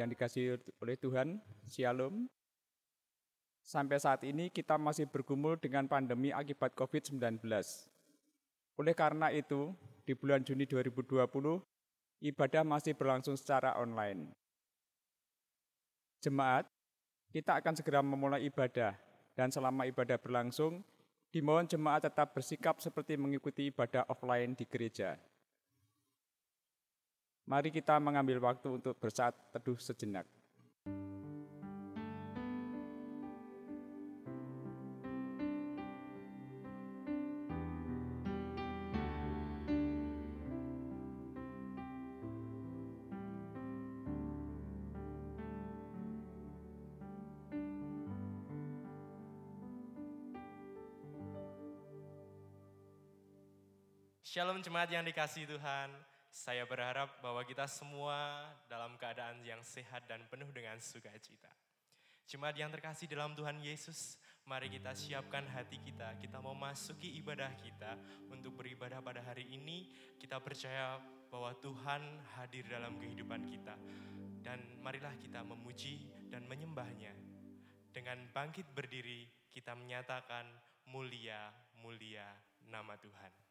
yang dikasih oleh Tuhan, Shalom. Sampai saat ini kita masih bergumul dengan pandemi akibat COVID-19. Oleh karena itu, di bulan Juni 2020, ibadah masih berlangsung secara online. Jemaat, kita akan segera memulai ibadah, dan selama ibadah berlangsung, dimohon jemaat tetap bersikap seperti mengikuti ibadah offline di gereja. Mari kita mengambil waktu untuk bersaat teduh sejenak. Shalom jemaat yang dikasih Tuhan. Saya berharap bahwa kita semua dalam keadaan yang sehat dan penuh dengan sukacita. Jemaat yang terkasih dalam Tuhan Yesus, mari kita siapkan hati kita. Kita mau masuki ibadah kita untuk beribadah pada hari ini. Kita percaya bahwa Tuhan hadir dalam kehidupan kita. Dan marilah kita memuji dan menyembahnya. Dengan bangkit berdiri, kita menyatakan mulia, mulia nama Tuhan.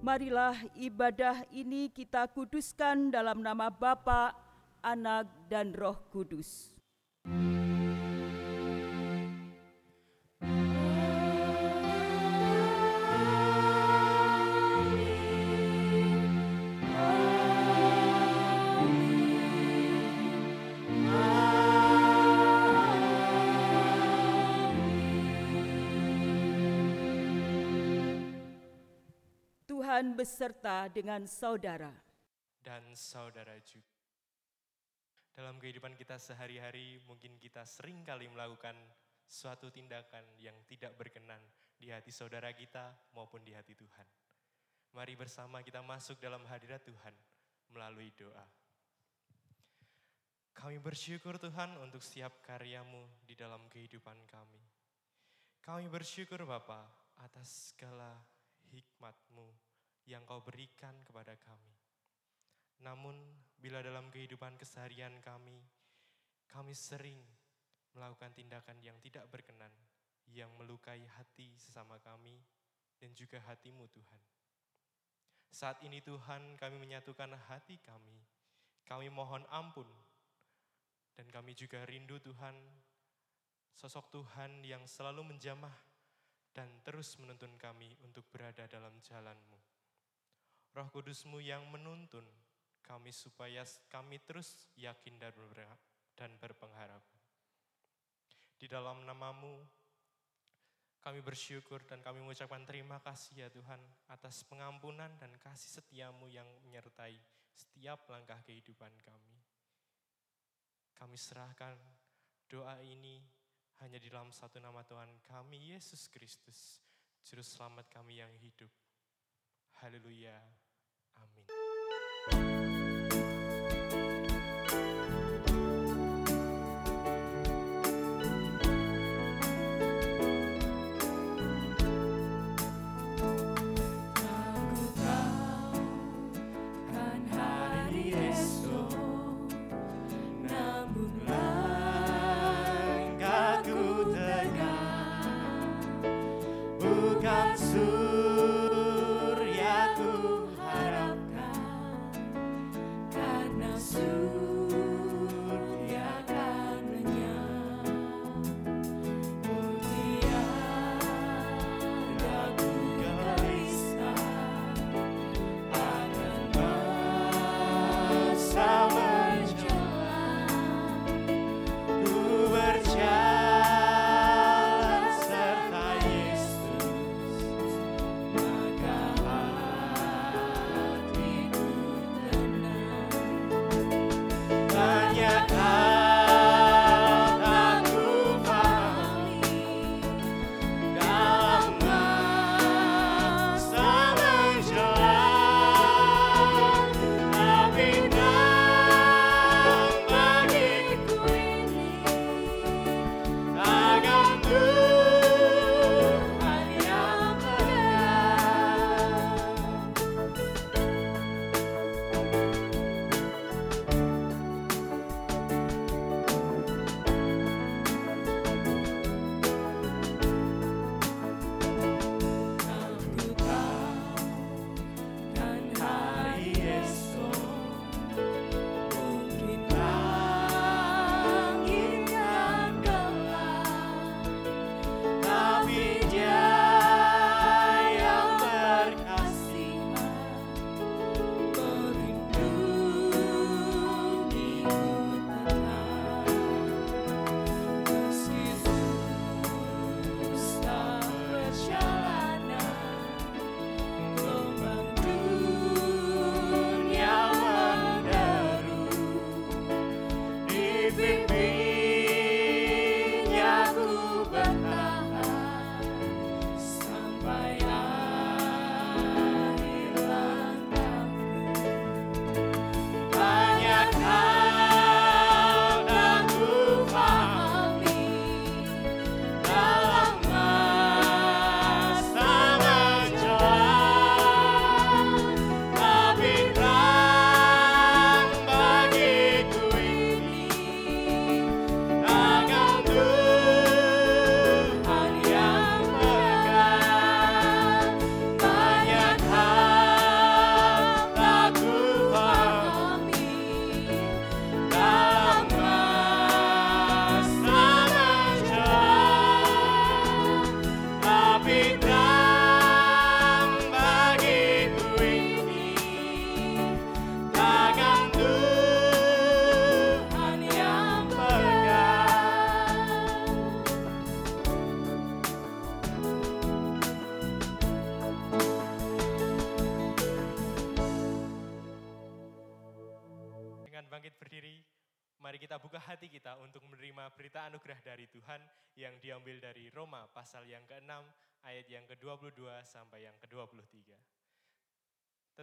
Marilah ibadah ini kita kuduskan dalam nama Bapa Anak, dan Roh Kudus. Tuhan beserta dengan saudara. dan saudara juga. Dalam kehidupan kita sehari-hari, mungkin kita sering kali melakukan suatu tindakan yang tidak berkenan di hati saudara kita maupun di hati Tuhan. Mari bersama kita masuk dalam hadirat Tuhan melalui doa. Kami bersyukur Tuhan untuk setiap karyamu di dalam kehidupan kami. Kami bersyukur Bapa atas segala hikmatmu yang kau berikan kepada kami. Namun bila dalam kehidupan keseharian kami, kami sering melakukan tindakan yang tidak berkenan, yang melukai hati sesama kami dan juga hatimu Tuhan. Saat ini Tuhan kami menyatukan hati kami, kami mohon ampun, dan kami juga rindu Tuhan, sosok Tuhan yang selalu menjamah dan terus menuntun kami untuk berada dalam jalanmu. Roh Kudusmu yang menuntun kami supaya kami terus yakin dan, berpengharapan. Di dalam namamu, kami bersyukur dan kami mengucapkan terima kasih ya Tuhan atas pengampunan dan kasih setiamu yang menyertai setiap langkah kehidupan kami. Kami serahkan doa ini hanya di dalam satu nama Tuhan kami, Yesus Kristus, Juru Selamat kami yang hidup. Haleluya. Thank you.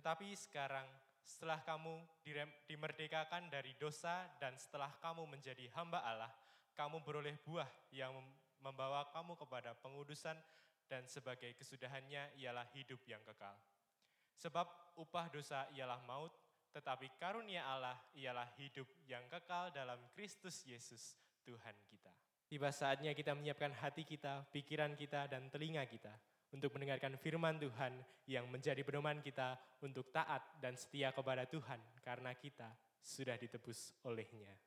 Tetapi sekarang setelah kamu dimerdekakan dari dosa dan setelah kamu menjadi hamba Allah, kamu beroleh buah yang membawa kamu kepada pengudusan dan sebagai kesudahannya ialah hidup yang kekal. Sebab upah dosa ialah maut, tetapi karunia Allah ialah hidup yang kekal dalam Kristus Yesus Tuhan kita. Tiba saatnya kita menyiapkan hati kita, pikiran kita, dan telinga kita untuk mendengarkan firman Tuhan yang menjadi pedoman kita untuk taat dan setia kepada Tuhan karena kita sudah ditebus olehnya.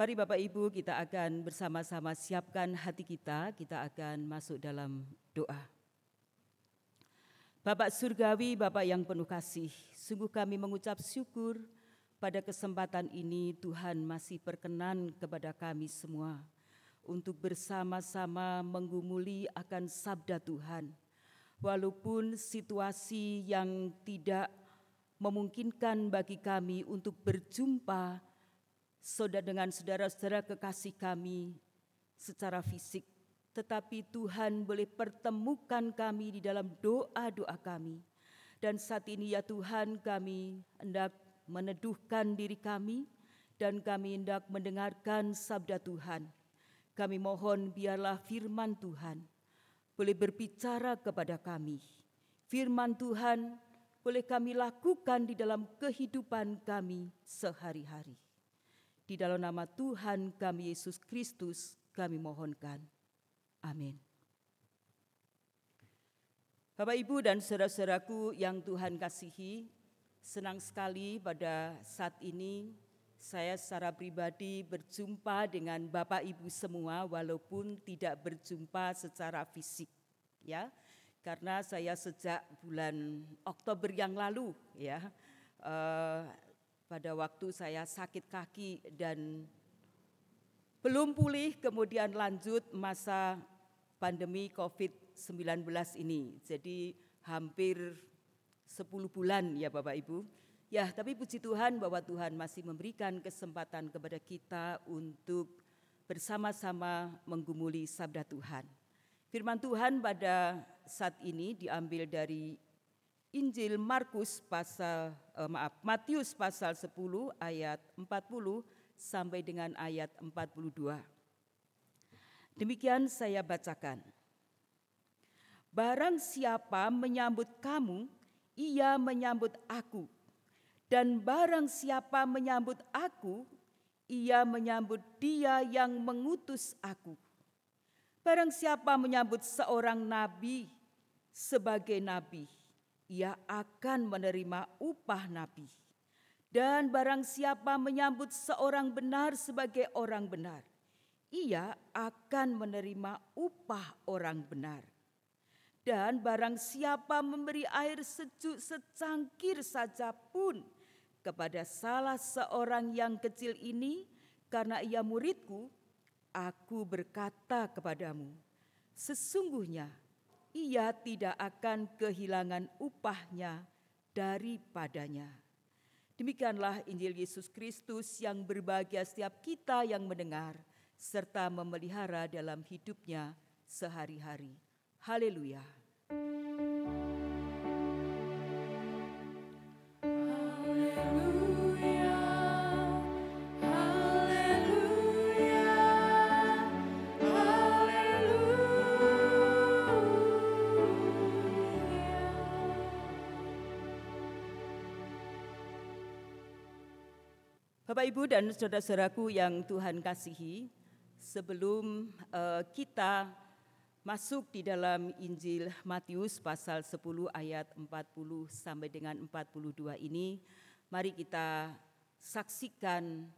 Mari Bapak Ibu kita akan bersama-sama siapkan hati kita, kita akan masuk dalam doa. Bapak Surgawi, Bapak yang penuh kasih, sungguh kami mengucap syukur pada kesempatan ini Tuhan masih berkenan kepada kami semua untuk bersama-sama menggumuli akan sabda Tuhan. Walaupun situasi yang tidak memungkinkan bagi kami untuk berjumpa saudara dengan saudara-saudara kekasih kami secara fisik, tetapi Tuhan boleh pertemukan kami di dalam doa-doa kami. Dan saat ini ya Tuhan kami hendak meneduhkan diri kami dan kami hendak mendengarkan sabda Tuhan. Kami mohon biarlah firman Tuhan boleh berbicara kepada kami. Firman Tuhan boleh kami lakukan di dalam kehidupan kami sehari-hari. Di dalam nama Tuhan kami Yesus Kristus kami mohonkan. Amin. Bapak Ibu dan saudara-saudaraku yang Tuhan kasihi, senang sekali pada saat ini saya secara pribadi berjumpa dengan Bapak Ibu semua walaupun tidak berjumpa secara fisik ya. Karena saya sejak bulan Oktober yang lalu ya uh, pada waktu saya sakit kaki dan belum pulih kemudian lanjut masa pandemi COVID-19 ini. Jadi hampir 10 bulan ya Bapak Ibu. Ya, tapi puji Tuhan bahwa Tuhan masih memberikan kesempatan kepada kita untuk bersama-sama menggumuli sabda Tuhan. Firman Tuhan pada saat ini diambil dari Injil Markus pasal eh, maaf Matius pasal 10 ayat 40 sampai dengan ayat 42. Demikian saya bacakan. Barang siapa menyambut kamu, ia menyambut aku. Dan barang siapa menyambut aku, ia menyambut dia yang mengutus aku. Barang siapa menyambut seorang nabi sebagai nabi, ia akan menerima upah nabi. Dan barang siapa menyambut seorang benar sebagai orang benar, ia akan menerima upah orang benar. Dan barang siapa memberi air sejuk secangkir saja pun kepada salah seorang yang kecil ini, karena ia muridku, aku berkata kepadamu, sesungguhnya ia tidak akan kehilangan upahnya daripadanya. Demikianlah Injil Yesus Kristus yang berbahagia setiap kita yang mendengar serta memelihara dalam hidupnya sehari-hari. Haleluya. Bapak, Ibu, dan saudara-saudaraku yang Tuhan kasihi, sebelum uh, kita masuk di dalam Injil Matius pasal 10 ayat 40 sampai dengan 42 ini, mari kita saksikan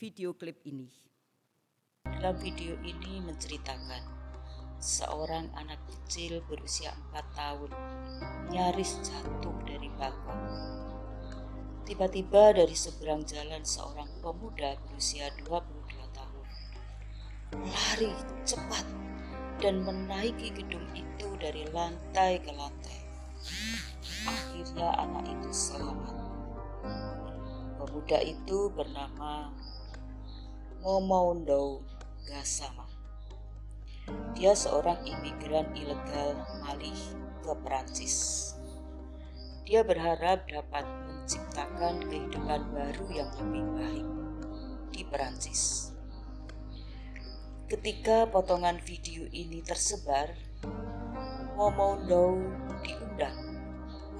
video klip ini. Dalam video ini menceritakan seorang anak kecil berusia 4 tahun nyaris jatuh dari balkon Tiba-tiba dari seberang jalan seorang pemuda berusia 22 tahun lari cepat dan menaiki gedung itu dari lantai ke lantai. Akhirnya anak itu selamat. Pemuda itu bernama Momoundo Gasama. Dia seorang imigran ilegal Mali ke Perancis. Dia berharap dapat menciptakan kehidupan baru yang lebih baik di Perancis. Ketika potongan video ini tersebar, Momoundo diundang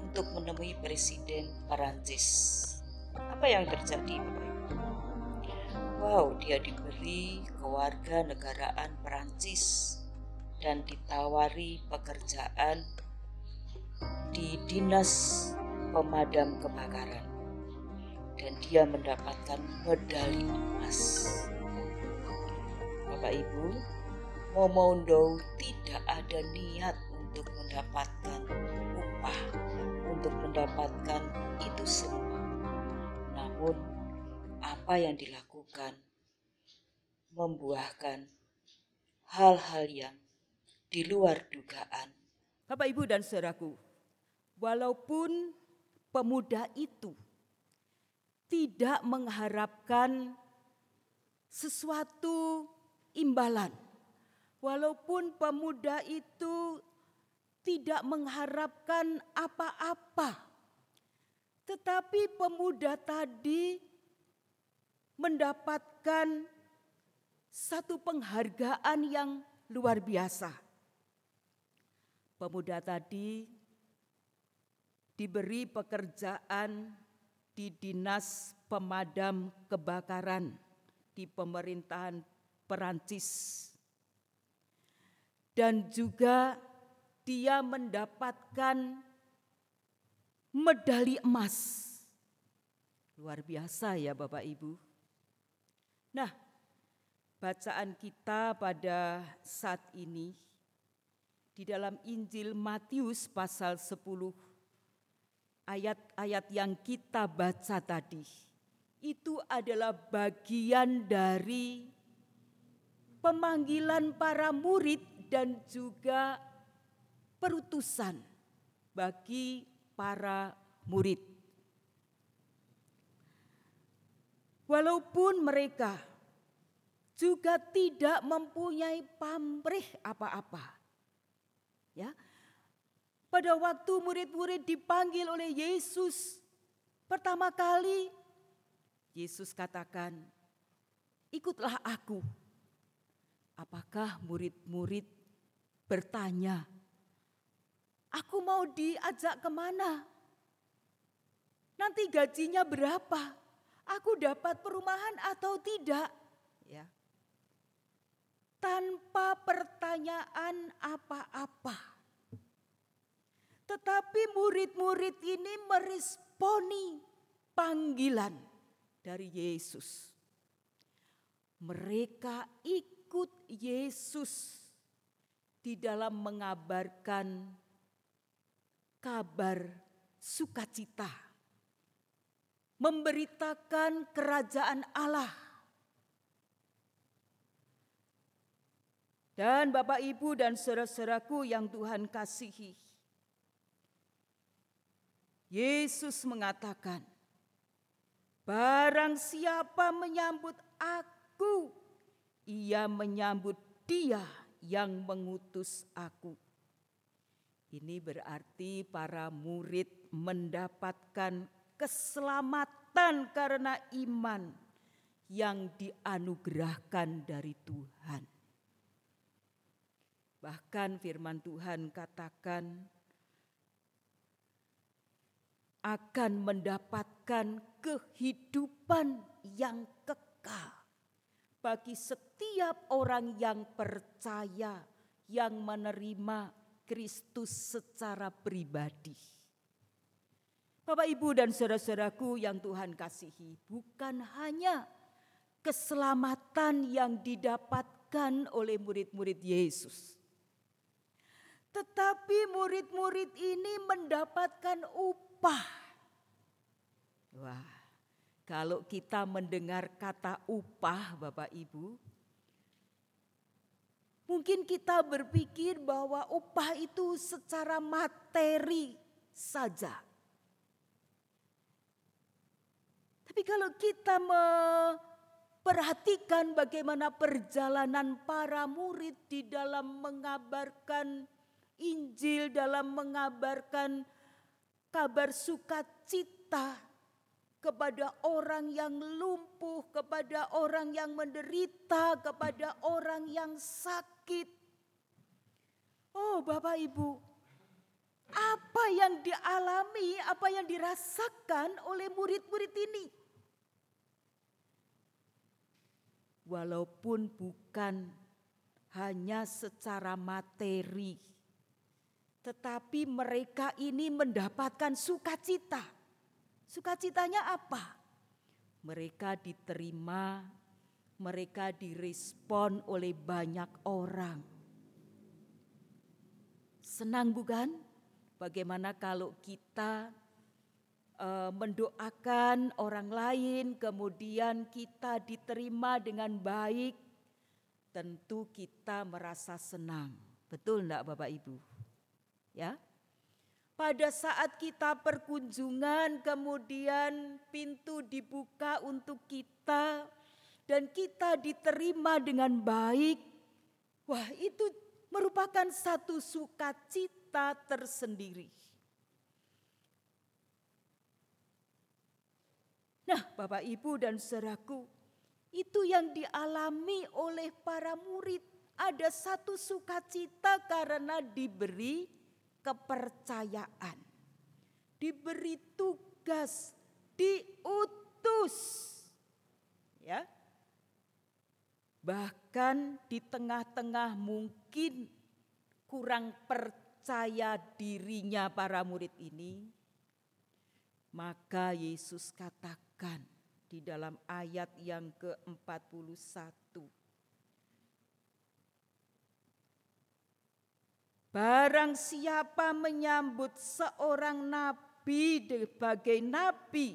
untuk menemui Presiden Perancis. Apa yang terjadi? Wow, dia diberi kewarganegaraan Perancis dan ditawari pekerjaan di dinas pemadam kebakaran dan dia mendapatkan medali emas. Bapak Ibu, Momondo tidak ada niat untuk mendapatkan upah, untuk mendapatkan itu semua. Namun, apa yang dilakukan membuahkan hal-hal yang di luar dugaan. Bapak, Ibu, dan saudaraku, Walaupun pemuda itu tidak mengharapkan sesuatu imbalan, walaupun pemuda itu tidak mengharapkan apa-apa, tetapi pemuda tadi mendapatkan satu penghargaan yang luar biasa. Pemuda tadi diberi pekerjaan di Dinas Pemadam Kebakaran di pemerintahan Perancis. Dan juga dia mendapatkan medali emas. Luar biasa ya Bapak Ibu. Nah, bacaan kita pada saat ini di dalam Injil Matius pasal 10 ayat-ayat yang kita baca tadi itu adalah bagian dari pemanggilan para murid dan juga perutusan bagi para murid. Walaupun mereka juga tidak mempunyai pamrih apa-apa. Ya, pada waktu murid-murid dipanggil oleh Yesus pertama kali, Yesus katakan, "Ikutlah aku." Apakah murid-murid bertanya, Aku mau diajak ke mana? Nanti gajinya berapa? Aku dapat perumahan atau tidak? Ya. Tanpa pertanyaan apa-apa. Tetapi murid-murid ini meresponi panggilan dari Yesus. Mereka ikut Yesus di dalam mengabarkan kabar sukacita, memberitakan kerajaan Allah. Dan Bapak Ibu dan saudara-saudaraku yang Tuhan kasihi. Yesus mengatakan, Barang siapa menyambut aku, ia menyambut dia yang mengutus aku. Ini berarti para murid mendapatkan keselamatan karena iman yang dianugerahkan dari Tuhan. Bahkan firman Tuhan katakan akan mendapatkan kehidupan yang kekal bagi setiap orang yang percaya, yang menerima Kristus secara pribadi. Bapak, ibu, dan saudara-saudaraku yang Tuhan kasihi, bukan hanya keselamatan yang didapatkan oleh murid-murid Yesus, tetapi murid-murid ini mendapatkan upah. Wah, kalau kita mendengar kata upah, Bapak Ibu, mungkin kita berpikir bahwa upah itu secara materi saja. Tapi kalau kita memperhatikan bagaimana perjalanan para murid di dalam mengabarkan Injil, dalam mengabarkan kabar sukacita kepada orang yang lumpuh, kepada orang yang menderita, kepada orang yang sakit. Oh, Bapak Ibu, apa yang dialami, apa yang dirasakan oleh murid-murid ini? Walaupun bukan hanya secara materi, tetapi mereka ini mendapatkan sukacita. Sukacitanya apa? Mereka diterima, mereka direspon oleh banyak orang. Senang bukan? Bagaimana kalau kita uh, mendoakan orang lain, kemudian kita diterima dengan baik, tentu kita merasa senang. Betul enggak Bapak Ibu? Ya. Pada saat kita perkunjungan kemudian pintu dibuka untuk kita dan kita diterima dengan baik. Wah, itu merupakan satu sukacita tersendiri. Nah, Bapak Ibu dan saudaraku, itu yang dialami oleh para murid. Ada satu sukacita karena diberi kepercayaan, diberi tugas, diutus. Ya. Bahkan di tengah-tengah mungkin kurang percaya dirinya para murid ini, maka Yesus katakan di dalam ayat yang ke-41 Barang siapa menyambut seorang nabi sebagai nabi,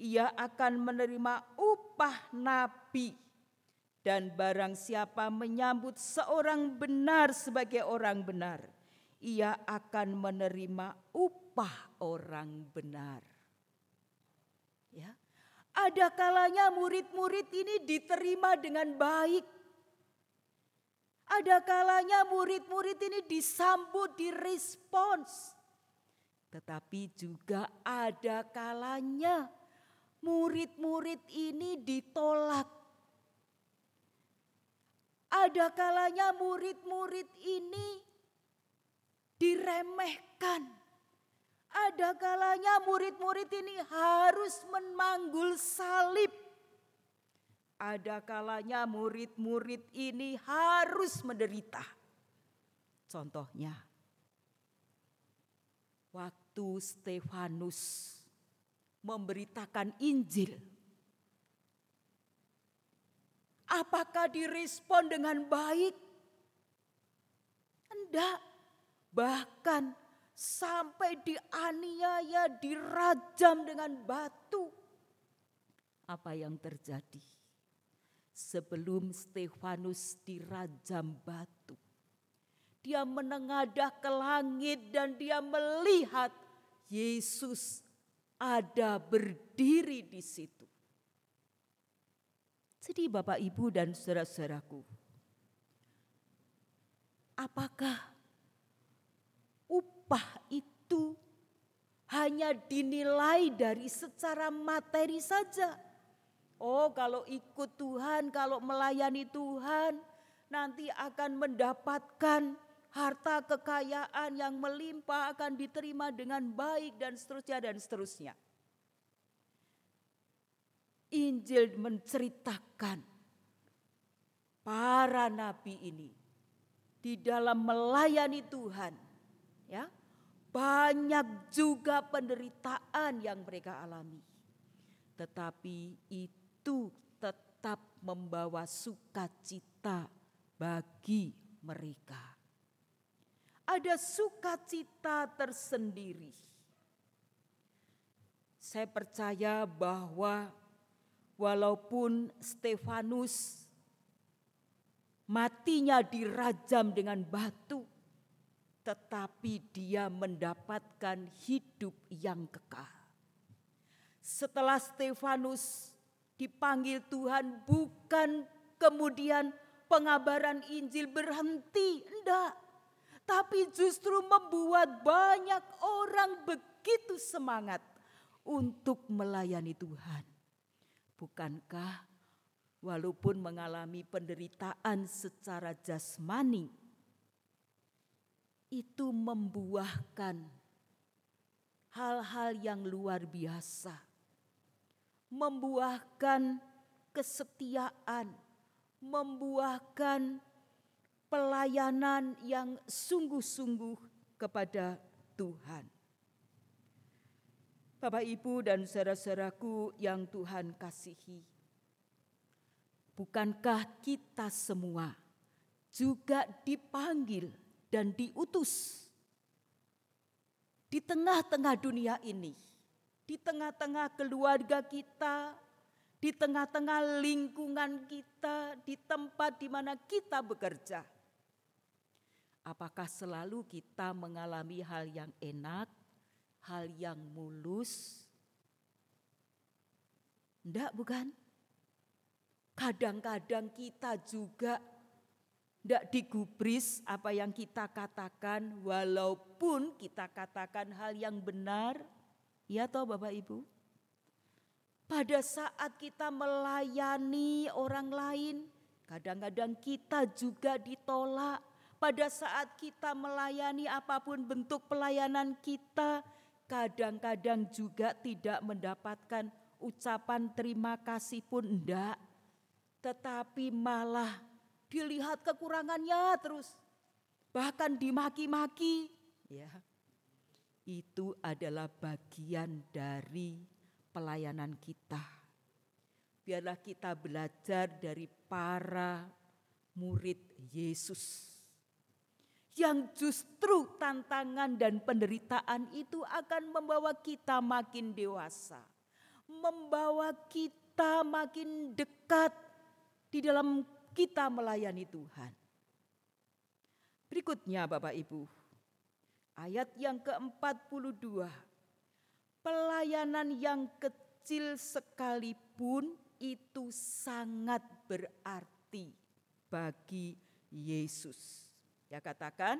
ia akan menerima upah nabi. Dan barang siapa menyambut seorang benar sebagai orang benar, ia akan menerima upah orang benar. Ya. Ada kalanya murid-murid ini diterima dengan baik ada kalanya murid-murid ini disambut, direspons. Tetapi juga ada kalanya murid-murid ini ditolak. Ada kalanya murid-murid ini diremehkan. Ada kalanya murid-murid ini harus memanggul salib. Ada kalanya murid-murid ini harus menderita. Contohnya, waktu Stefanus memberitakan Injil. Apakah direspon dengan baik? Enggak. Bahkan sampai dianiaya, dirajam dengan batu. Apa yang terjadi? Sebelum Stefanus dirajam batu, dia menengadah ke langit dan dia melihat Yesus ada berdiri di situ. Jadi Bapak Ibu dan saudara-saudaraku, apakah upah itu hanya dinilai dari secara materi saja? Oh, kalau ikut Tuhan, kalau melayani Tuhan, nanti akan mendapatkan harta kekayaan yang melimpah akan diterima dengan baik dan seterusnya dan seterusnya. Injil menceritakan para nabi ini di dalam melayani Tuhan ya banyak juga penderitaan yang mereka alami tetapi itu tetap membawa sukacita bagi mereka ada sukacita tersendiri saya percaya bahwa walaupun Stefanus matinya dirajam dengan batu, tetapi dia mendapatkan hidup yang kekal. Setelah Stefanus dipanggil Tuhan, bukan kemudian pengabaran Injil berhenti, enggak. Tapi justru membuat banyak orang begitu semangat untuk melayani Tuhan. Bukankah walaupun mengalami penderitaan secara jasmani, itu membuahkan hal-hal yang luar biasa, membuahkan kesetiaan, membuahkan pelayanan yang sungguh-sungguh kepada Tuhan. Bapak, Ibu, dan saudara-saudaraku yang Tuhan kasihi, bukankah kita semua juga dipanggil dan diutus di tengah-tengah dunia ini, di tengah-tengah keluarga kita, di tengah-tengah lingkungan kita, di tempat di mana kita bekerja? Apakah selalu kita mengalami hal yang enak? hal yang mulus? Enggak bukan? Kadang-kadang kita juga tidak digubris apa yang kita katakan walaupun kita katakan hal yang benar. Ya toh Bapak Ibu? Pada saat kita melayani orang lain, kadang-kadang kita juga ditolak. Pada saat kita melayani apa pun bentuk pelayanan kita, kadang-kadang juga tidak mendapatkan ucapan terima kasih pun enggak. Tetapi malah dilihat kekurangannya terus. Bahkan dimaki-maki. Ya, itu adalah bagian dari pelayanan kita. Biarlah kita belajar dari para murid Yesus yang justru tantangan dan penderitaan itu akan membawa kita makin dewasa, membawa kita makin dekat di dalam kita melayani Tuhan. Berikutnya Bapak Ibu, ayat yang ke-42. Pelayanan yang kecil sekalipun itu sangat berarti bagi Yesus. Ya katakan,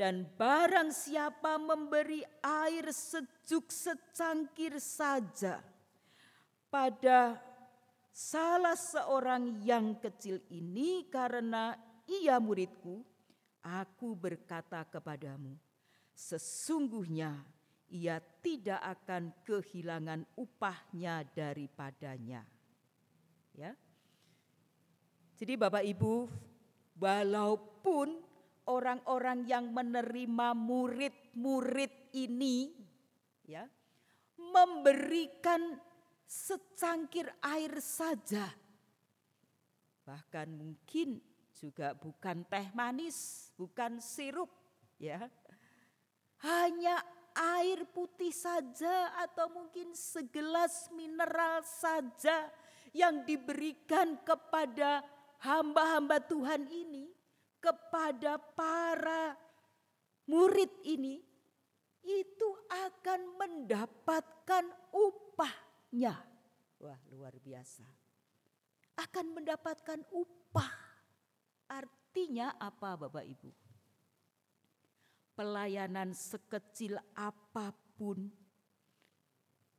dan barang siapa memberi air sejuk secangkir saja pada salah seorang yang kecil ini karena ia muridku, Aku berkata kepadamu, sesungguhnya ia tidak akan kehilangan upahnya daripadanya. Ya. Jadi Bapak Ibu, walaupun orang-orang yang menerima murid-murid ini ya memberikan secangkir air saja bahkan mungkin juga bukan teh manis, bukan sirup ya. Hanya air putih saja atau mungkin segelas mineral saja yang diberikan kepada hamba-hamba Tuhan ini, kepada para murid ini, itu akan mendapatkan upahnya. Wah, luar biasa. Akan mendapatkan upah. Artinya apa, Bapak Ibu? pelayanan sekecil apa pun,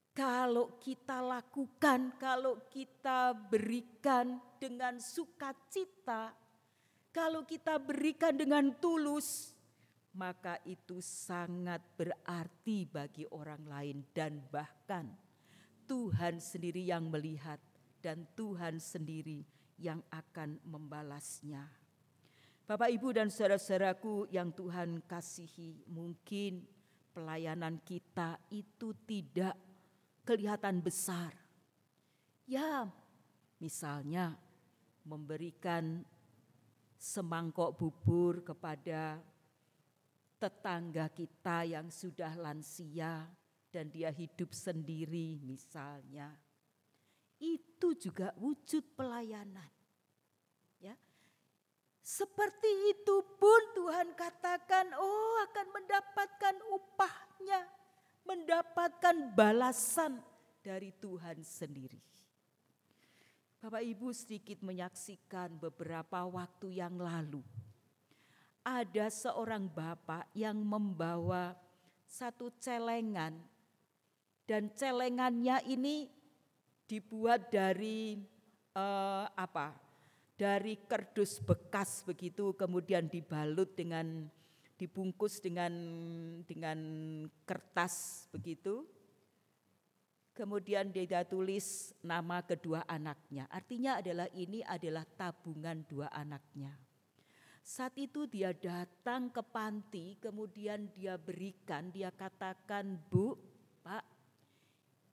kalau kita lakukan, kalau kita berikan dengan sukacita, kalau kita berikan dengan tulus, maka itu sangat berarti bagi orang lain, dan bahkan Tuhan sendiri yang melihat, dan Tuhan sendiri yang akan membalasnya. Bapak, Ibu, dan saudara-saudaraku yang Tuhan kasihi, mungkin pelayanan kita itu tidak kelihatan besar. Ya, misalnya memberikan semangkok bubur kepada tetangga kita yang sudah lansia dan dia hidup sendiri misalnya. Itu juga wujud pelayanan. Ya, seperti itu pun Tuhan katakan, oh akan mendapatkan upahnya, mendapatkan balasan dari Tuhan sendiri. Bapak Ibu sedikit menyaksikan beberapa waktu yang lalu. Ada seorang bapak yang membawa satu celengan dan celengannya ini dibuat dari uh, apa? Dari kardus bekas begitu kemudian dibalut dengan dibungkus dengan dengan kertas begitu. Kemudian dia tulis nama kedua anaknya. Artinya adalah ini adalah tabungan dua anaknya. Saat itu dia datang ke panti, kemudian dia berikan, dia katakan, "Bu, Pak,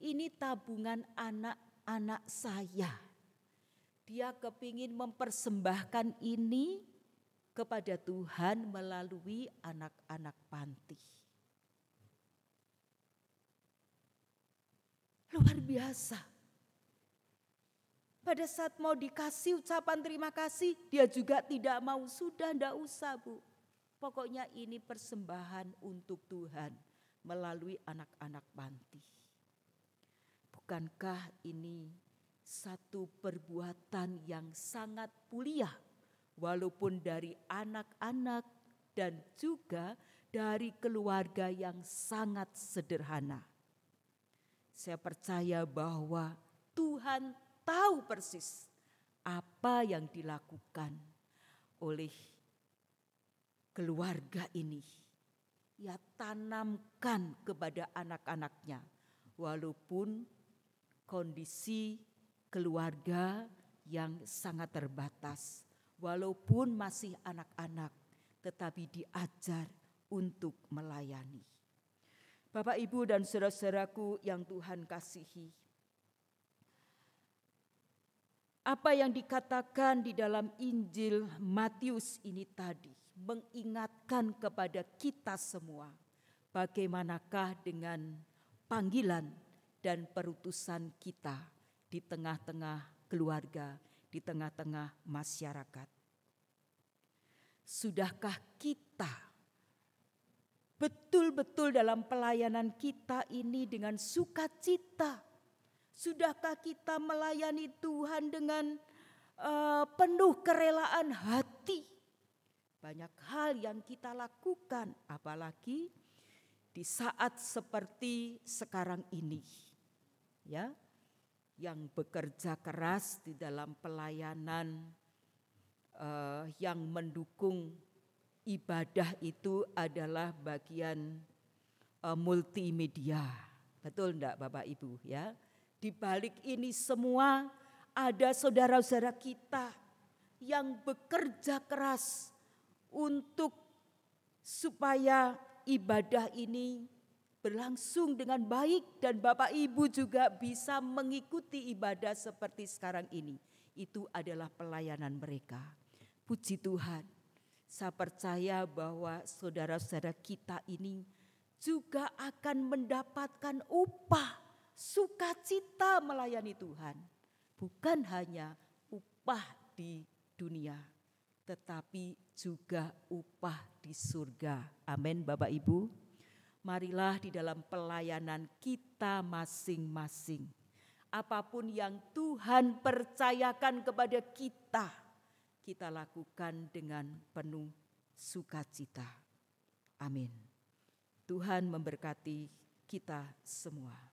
ini tabungan anak-anak saya." Dia kepingin mempersembahkan ini kepada Tuhan melalui anak-anak panti. Luar biasa. Pada saat mau dikasih ucapan terima kasih, dia juga tidak mau. Sudah ndak usah bu. Pokoknya ini persembahan untuk Tuhan melalui anak-anak panti. Bukankah ini satu perbuatan yang sangat mulia, walaupun dari anak-anak dan juga dari keluarga yang sangat sederhana. Saya percaya bahwa Tuhan tahu persis apa yang dilakukan oleh keluarga ini. Ya tanamkan kepada anak-anaknya, walaupun kondisi keluarga yang sangat terbatas, walaupun masih anak-anak, tetapi diajar untuk melayani. Bapak, ibu, dan saudara-saudaraku yang Tuhan kasihi, apa yang dikatakan di dalam Injil Matius ini tadi mengingatkan kepada kita semua bagaimanakah dengan panggilan dan perutusan kita di tengah-tengah keluarga, di tengah-tengah masyarakat. Sudahkah kita betul-betul dalam pelayanan kita ini dengan sukacita? Sudahkah kita melayani Tuhan dengan uh, penuh kerelaan hati? Banyak hal yang kita lakukan, apalagi di saat seperti sekarang ini. Ya, yang bekerja keras di dalam pelayanan uh, yang mendukung ibadah itu adalah bagian uh, multimedia. Betul enggak Bapak Ibu ya? Di balik ini semua ada saudara-saudara kita yang bekerja keras untuk supaya ibadah ini berlangsung dengan baik dan Bapak Ibu juga bisa mengikuti ibadah seperti sekarang ini. Itu adalah pelayanan mereka. Puji Tuhan. Saya percaya bahwa saudara-saudara kita ini juga akan mendapatkan upah sukacita melayani Tuhan. Bukan hanya upah di dunia, tetapi juga upah di surga. Amin Bapak Ibu. Marilah di dalam pelayanan kita masing-masing. Apa pun yang Tuhan percayakan kepada kita, kita lakukan dengan penuh sukacita. Amin. Tuhan memberkati kita semua.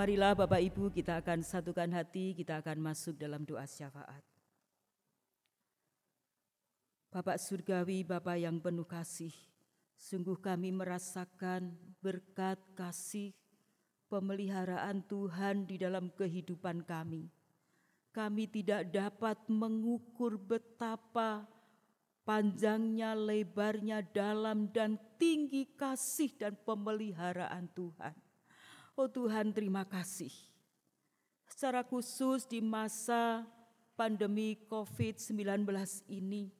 Marilah Bapak Ibu kita akan satukan hati, kita akan masuk dalam doa syafaat. Bapak Surgawi, Bapak yang penuh kasih, sungguh kami merasakan berkat kasih pemeliharaan Tuhan di dalam kehidupan kami. Kami tidak dapat mengukur betapa panjangnya, lebarnya, dalam, dan tinggi kasih dan pemeliharaan Tuhan. Oh Tuhan, terima kasih. Secara khusus di masa pandemi COVID-19 ini,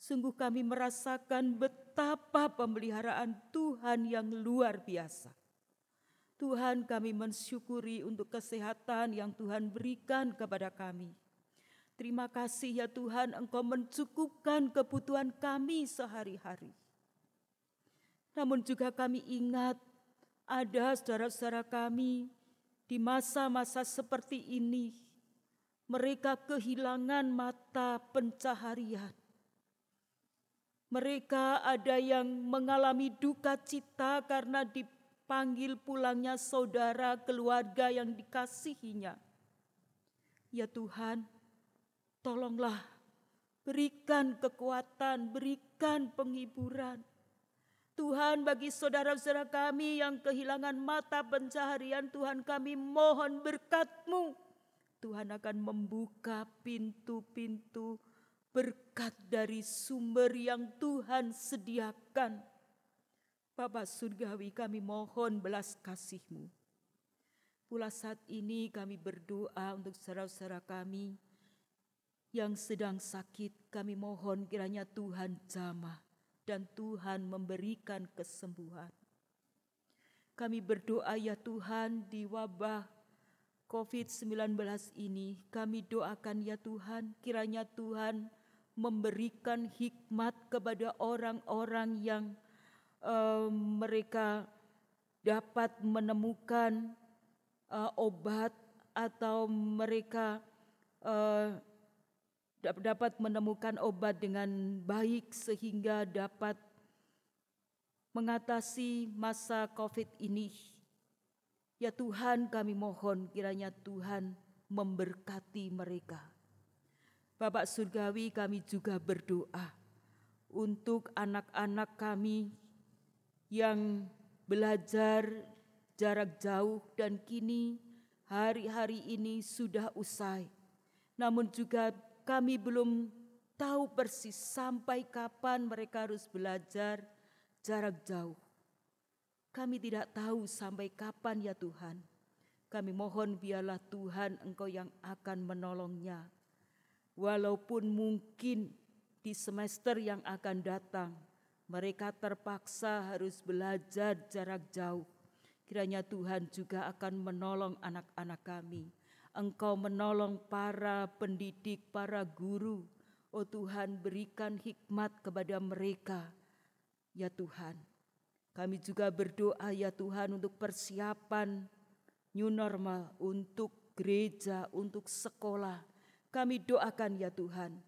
sungguh kami merasakan betapa pemeliharaan Tuhan yang luar biasa. Tuhan kami mensyukuri untuk kesehatan yang Tuhan berikan kepada kami Terima kasih ya Tuhan Engkau mencukupkan kebutuhan kami sehari-hari. Namun juga kami ingat ada saudara-saudara kami di masa-masa seperti ini. Mereka kehilangan mata pencaharian. Mereka ada yang mengalami duka cita karena dipanggil pulangnya saudara keluarga yang dikasihinya. Ya Tuhan, Tolonglah berikan kekuatan, berikan penghiburan. Tuhan bagi saudara-saudara kami yang kehilangan mata pencaharian, Tuhan kami mohon berkat-Mu. Tuhan akan membuka pintu-pintu berkat dari sumber yang Tuhan sediakan. Bapak Surgawi kami mohon belas kasih-Mu. Pula saat ini kami berdoa untuk saudara-saudara kami yang sedang sakit, kami mohon kiranya Tuhan jamah dan Tuhan memberikan kesembuhan. Kami berdoa ya Tuhan di wabah COVID-19 ini, kami doakan ya Tuhan, kiranya Tuhan memberikan hikmat kepada orang-orang yang uh, mereka dapat menemukan uh, obat atau mereka uh, dapat menemukan obat dengan baik sehingga dapat mengatasi masa COVID ini. Ya Tuhan kami mohon kiranya Tuhan memberkati mereka. Bapak Surgawi kami juga berdoa untuk anak-anak kami yang belajar jarak jauh dan kini hari-hari ini sudah usai. Namun juga kami belum tahu persis sampai kapan mereka harus belajar jarak jauh. Kami tidak tahu sampai kapan ya Tuhan. Kami mohon biarlah Tuhan Engkau yang akan menolongnya. Walaupun mungkin di semester yang akan datang mereka terpaksa harus belajar jarak jauh. Kiranya Tuhan juga akan menolong anak-anak kami Engkau menolong para pendidik, para guru. Oh Tuhan, berikan hikmat kepada mereka. Ya Tuhan, kami juga berdoa ya Tuhan untuk persiapan new normal untuk gereja, untuk sekolah. Kami doakan ya Tuhan,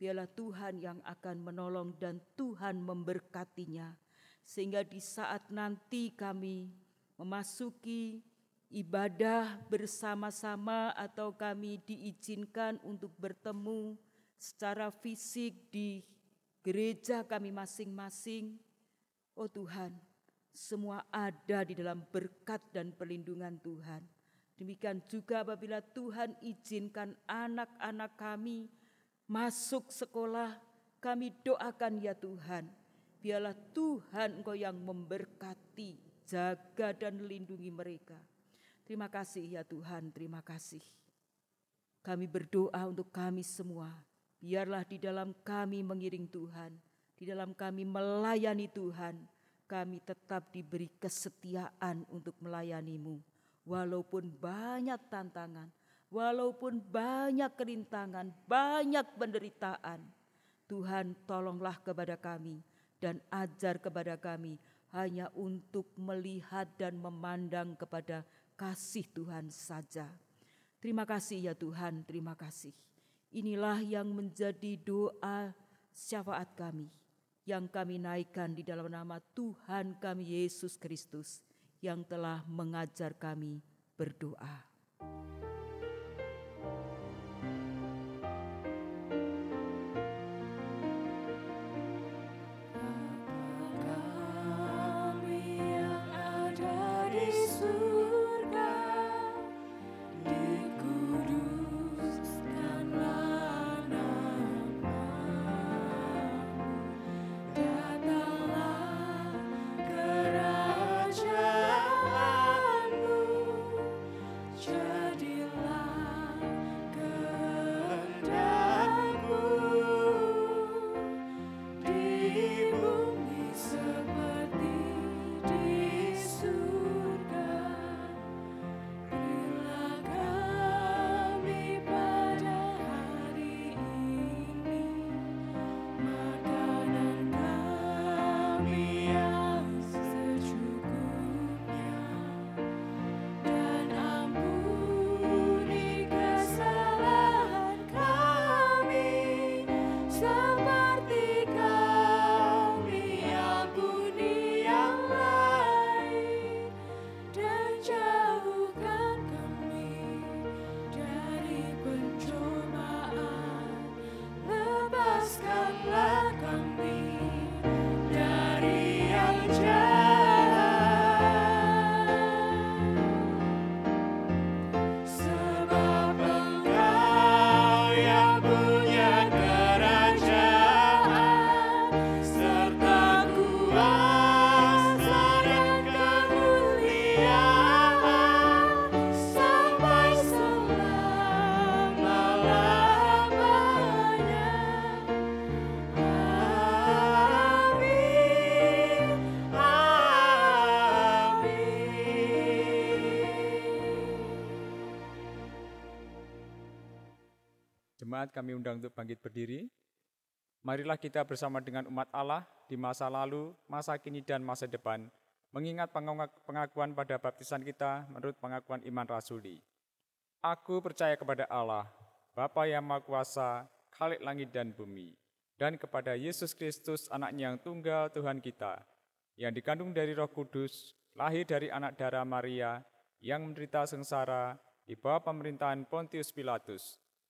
biarlah Tuhan yang akan menolong dan Tuhan memberkatinya. Sehingga di saat nanti kami memasuki ibadah bersama-sama atau kami diizinkan untuk bertemu secara fisik di gereja kami masing-masing. Oh Tuhan, semua ada di dalam berkat dan perlindungan Tuhan. Demikian juga apabila Tuhan izinkan anak-anak kami masuk sekolah, kami doakan ya Tuhan, biarlah Tuhan Engkau yang memberkati, jaga dan lindungi mereka. Terima kasih ya Tuhan, terima kasih. Kami berdoa untuk kami semua. Biarlah di dalam kami mengiring Tuhan, di dalam kami melayani Tuhan, kami tetap diberi kesetiaan untuk melayanimu. Walaupun banyak tantangan, walaupun banyak kerintangan, banyak penderitaan, Tuhan tolonglah kepada kami dan ajar kepada kami hanya untuk melihat dan memandang kepada kasih Tuhan saja. Terima kasih ya Tuhan, terima kasih. Inilah yang menjadi doa syafaat kami yang kami naikkan di dalam nama Tuhan kami Yesus Kristus yang telah mengajar kami berdoa. Jemaat kami undang untuk bangkit berdiri. Marilah kita bersama dengan umat Allah di masa lalu, masa kini, dan masa depan, mengingat pengak- pengakuan pada baptisan kita menurut pengakuan iman rasuli. Aku percaya kepada Allah, Bapa yang Maha Kuasa, Khalik langit dan bumi, dan kepada Yesus Kristus, anaknya yang tunggal Tuhan kita, yang dikandung dari roh kudus, lahir dari anak darah Maria, yang menderita sengsara, di bawah pemerintahan Pontius Pilatus,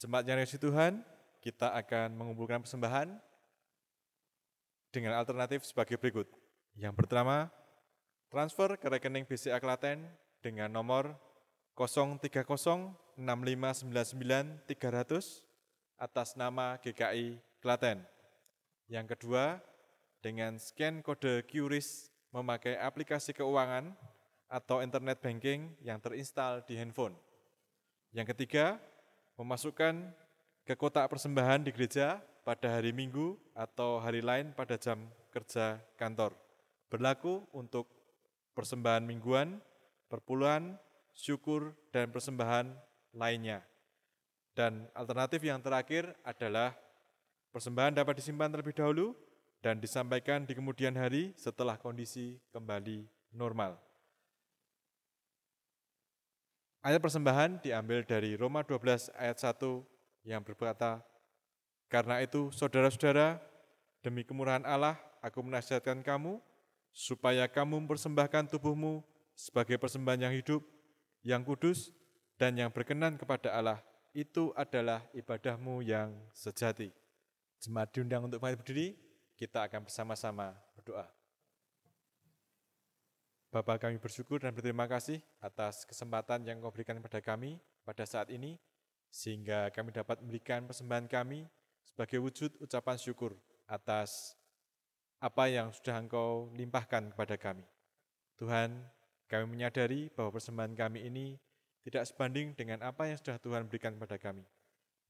Jemaat yang dikasihi Tuhan, kita akan mengumpulkan persembahan dengan alternatif sebagai berikut. Yang pertama, transfer ke rekening BCA Klaten dengan nomor 0306599 atas nama GKI Klaten. Yang kedua, dengan scan kode QRIS memakai aplikasi keuangan atau internet banking yang terinstal di handphone. Yang ketiga, memasukkan ke kotak persembahan di gereja pada hari Minggu atau hari lain pada jam kerja kantor. Berlaku untuk persembahan mingguan, perpuluhan, syukur, dan persembahan lainnya. Dan alternatif yang terakhir adalah persembahan dapat disimpan terlebih dahulu dan disampaikan di kemudian hari setelah kondisi kembali normal. Ayat persembahan diambil dari Roma 12 ayat 1 yang berkata, Karena itu, saudara-saudara, demi kemurahan Allah, aku menasihatkan kamu, supaya kamu mempersembahkan tubuhmu sebagai persembahan yang hidup, yang kudus, dan yang berkenan kepada Allah. Itu adalah ibadahmu yang sejati. Jemaat diundang untuk bangkit berdiri, kita akan bersama-sama berdoa. Bapak kami bersyukur dan berterima kasih atas kesempatan yang kau berikan kepada kami pada saat ini, sehingga kami dapat memberikan persembahan kami sebagai wujud ucapan syukur atas apa yang sudah engkau limpahkan kepada kami. Tuhan, kami menyadari bahwa persembahan kami ini tidak sebanding dengan apa yang sudah Tuhan berikan kepada kami.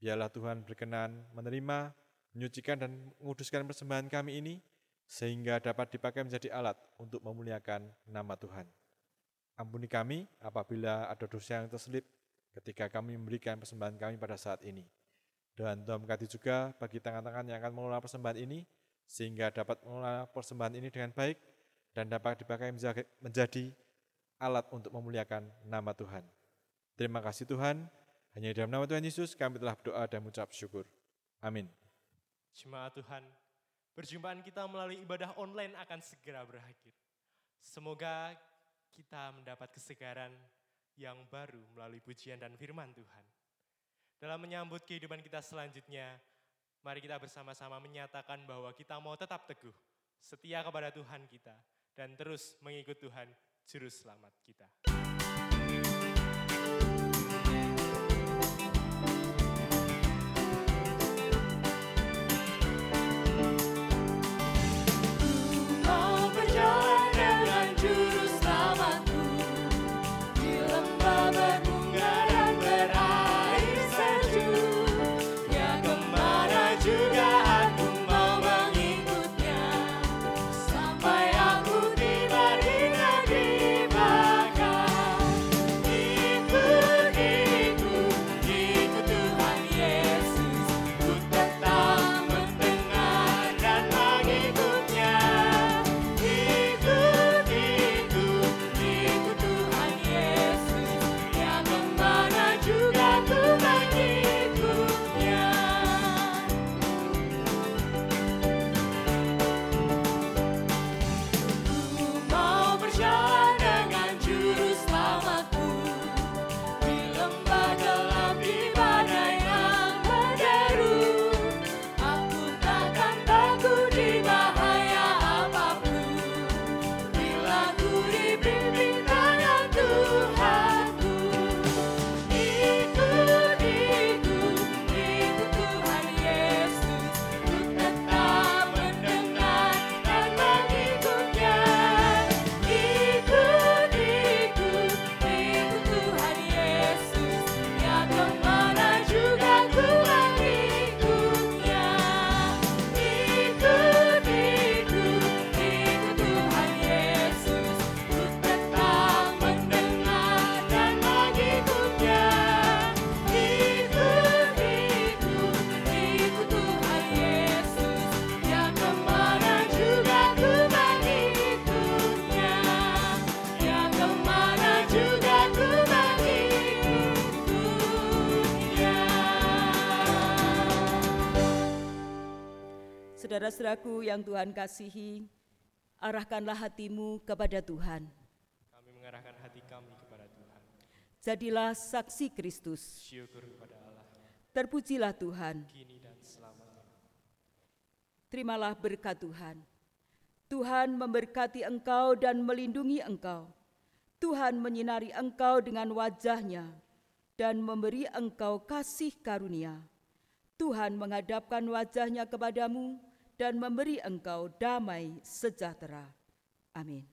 Biarlah Tuhan berkenan menerima, menyucikan dan menguduskan persembahan kami ini, sehingga dapat dipakai menjadi alat untuk memuliakan nama Tuhan. Ampuni kami apabila ada dosa yang terselip ketika kami memberikan persembahan kami pada saat ini. Dan Tuhan berkati juga bagi tangan-tangan yang akan mengelola persembahan ini, sehingga dapat mengelola persembahan ini dengan baik dan dapat dipakai menjadi alat untuk memuliakan nama Tuhan. Terima kasih Tuhan, hanya dalam nama Tuhan Yesus kami telah berdoa dan mengucap syukur. Amin. Jemaat Tuhan, perjumpaan kita melalui ibadah online akan segera berakhir. Semoga kita mendapat kesegaran yang baru melalui pujian dan firman Tuhan. Dalam menyambut kehidupan kita selanjutnya, mari kita bersama-sama menyatakan bahwa kita mau tetap teguh, setia kepada Tuhan kita, dan terus mengikut Tuhan, Juru Selamat kita. Saudara-saudaraku yang Tuhan kasihi, arahkanlah hatimu kepada Tuhan. Kami mengarahkan hati kami kepada Tuhan. Jadilah saksi Kristus. Syukur kepada Allah, Terpujilah Tuhan. kini dan selamanya. Terimalah berkat Tuhan. Tuhan memberkati engkau dan melindungi engkau. Tuhan menyinari engkau dengan wajahnya dan memberi engkau kasih karunia. Tuhan menghadapkan wajahnya kepadamu dan memberi engkau damai sejahtera. Amin.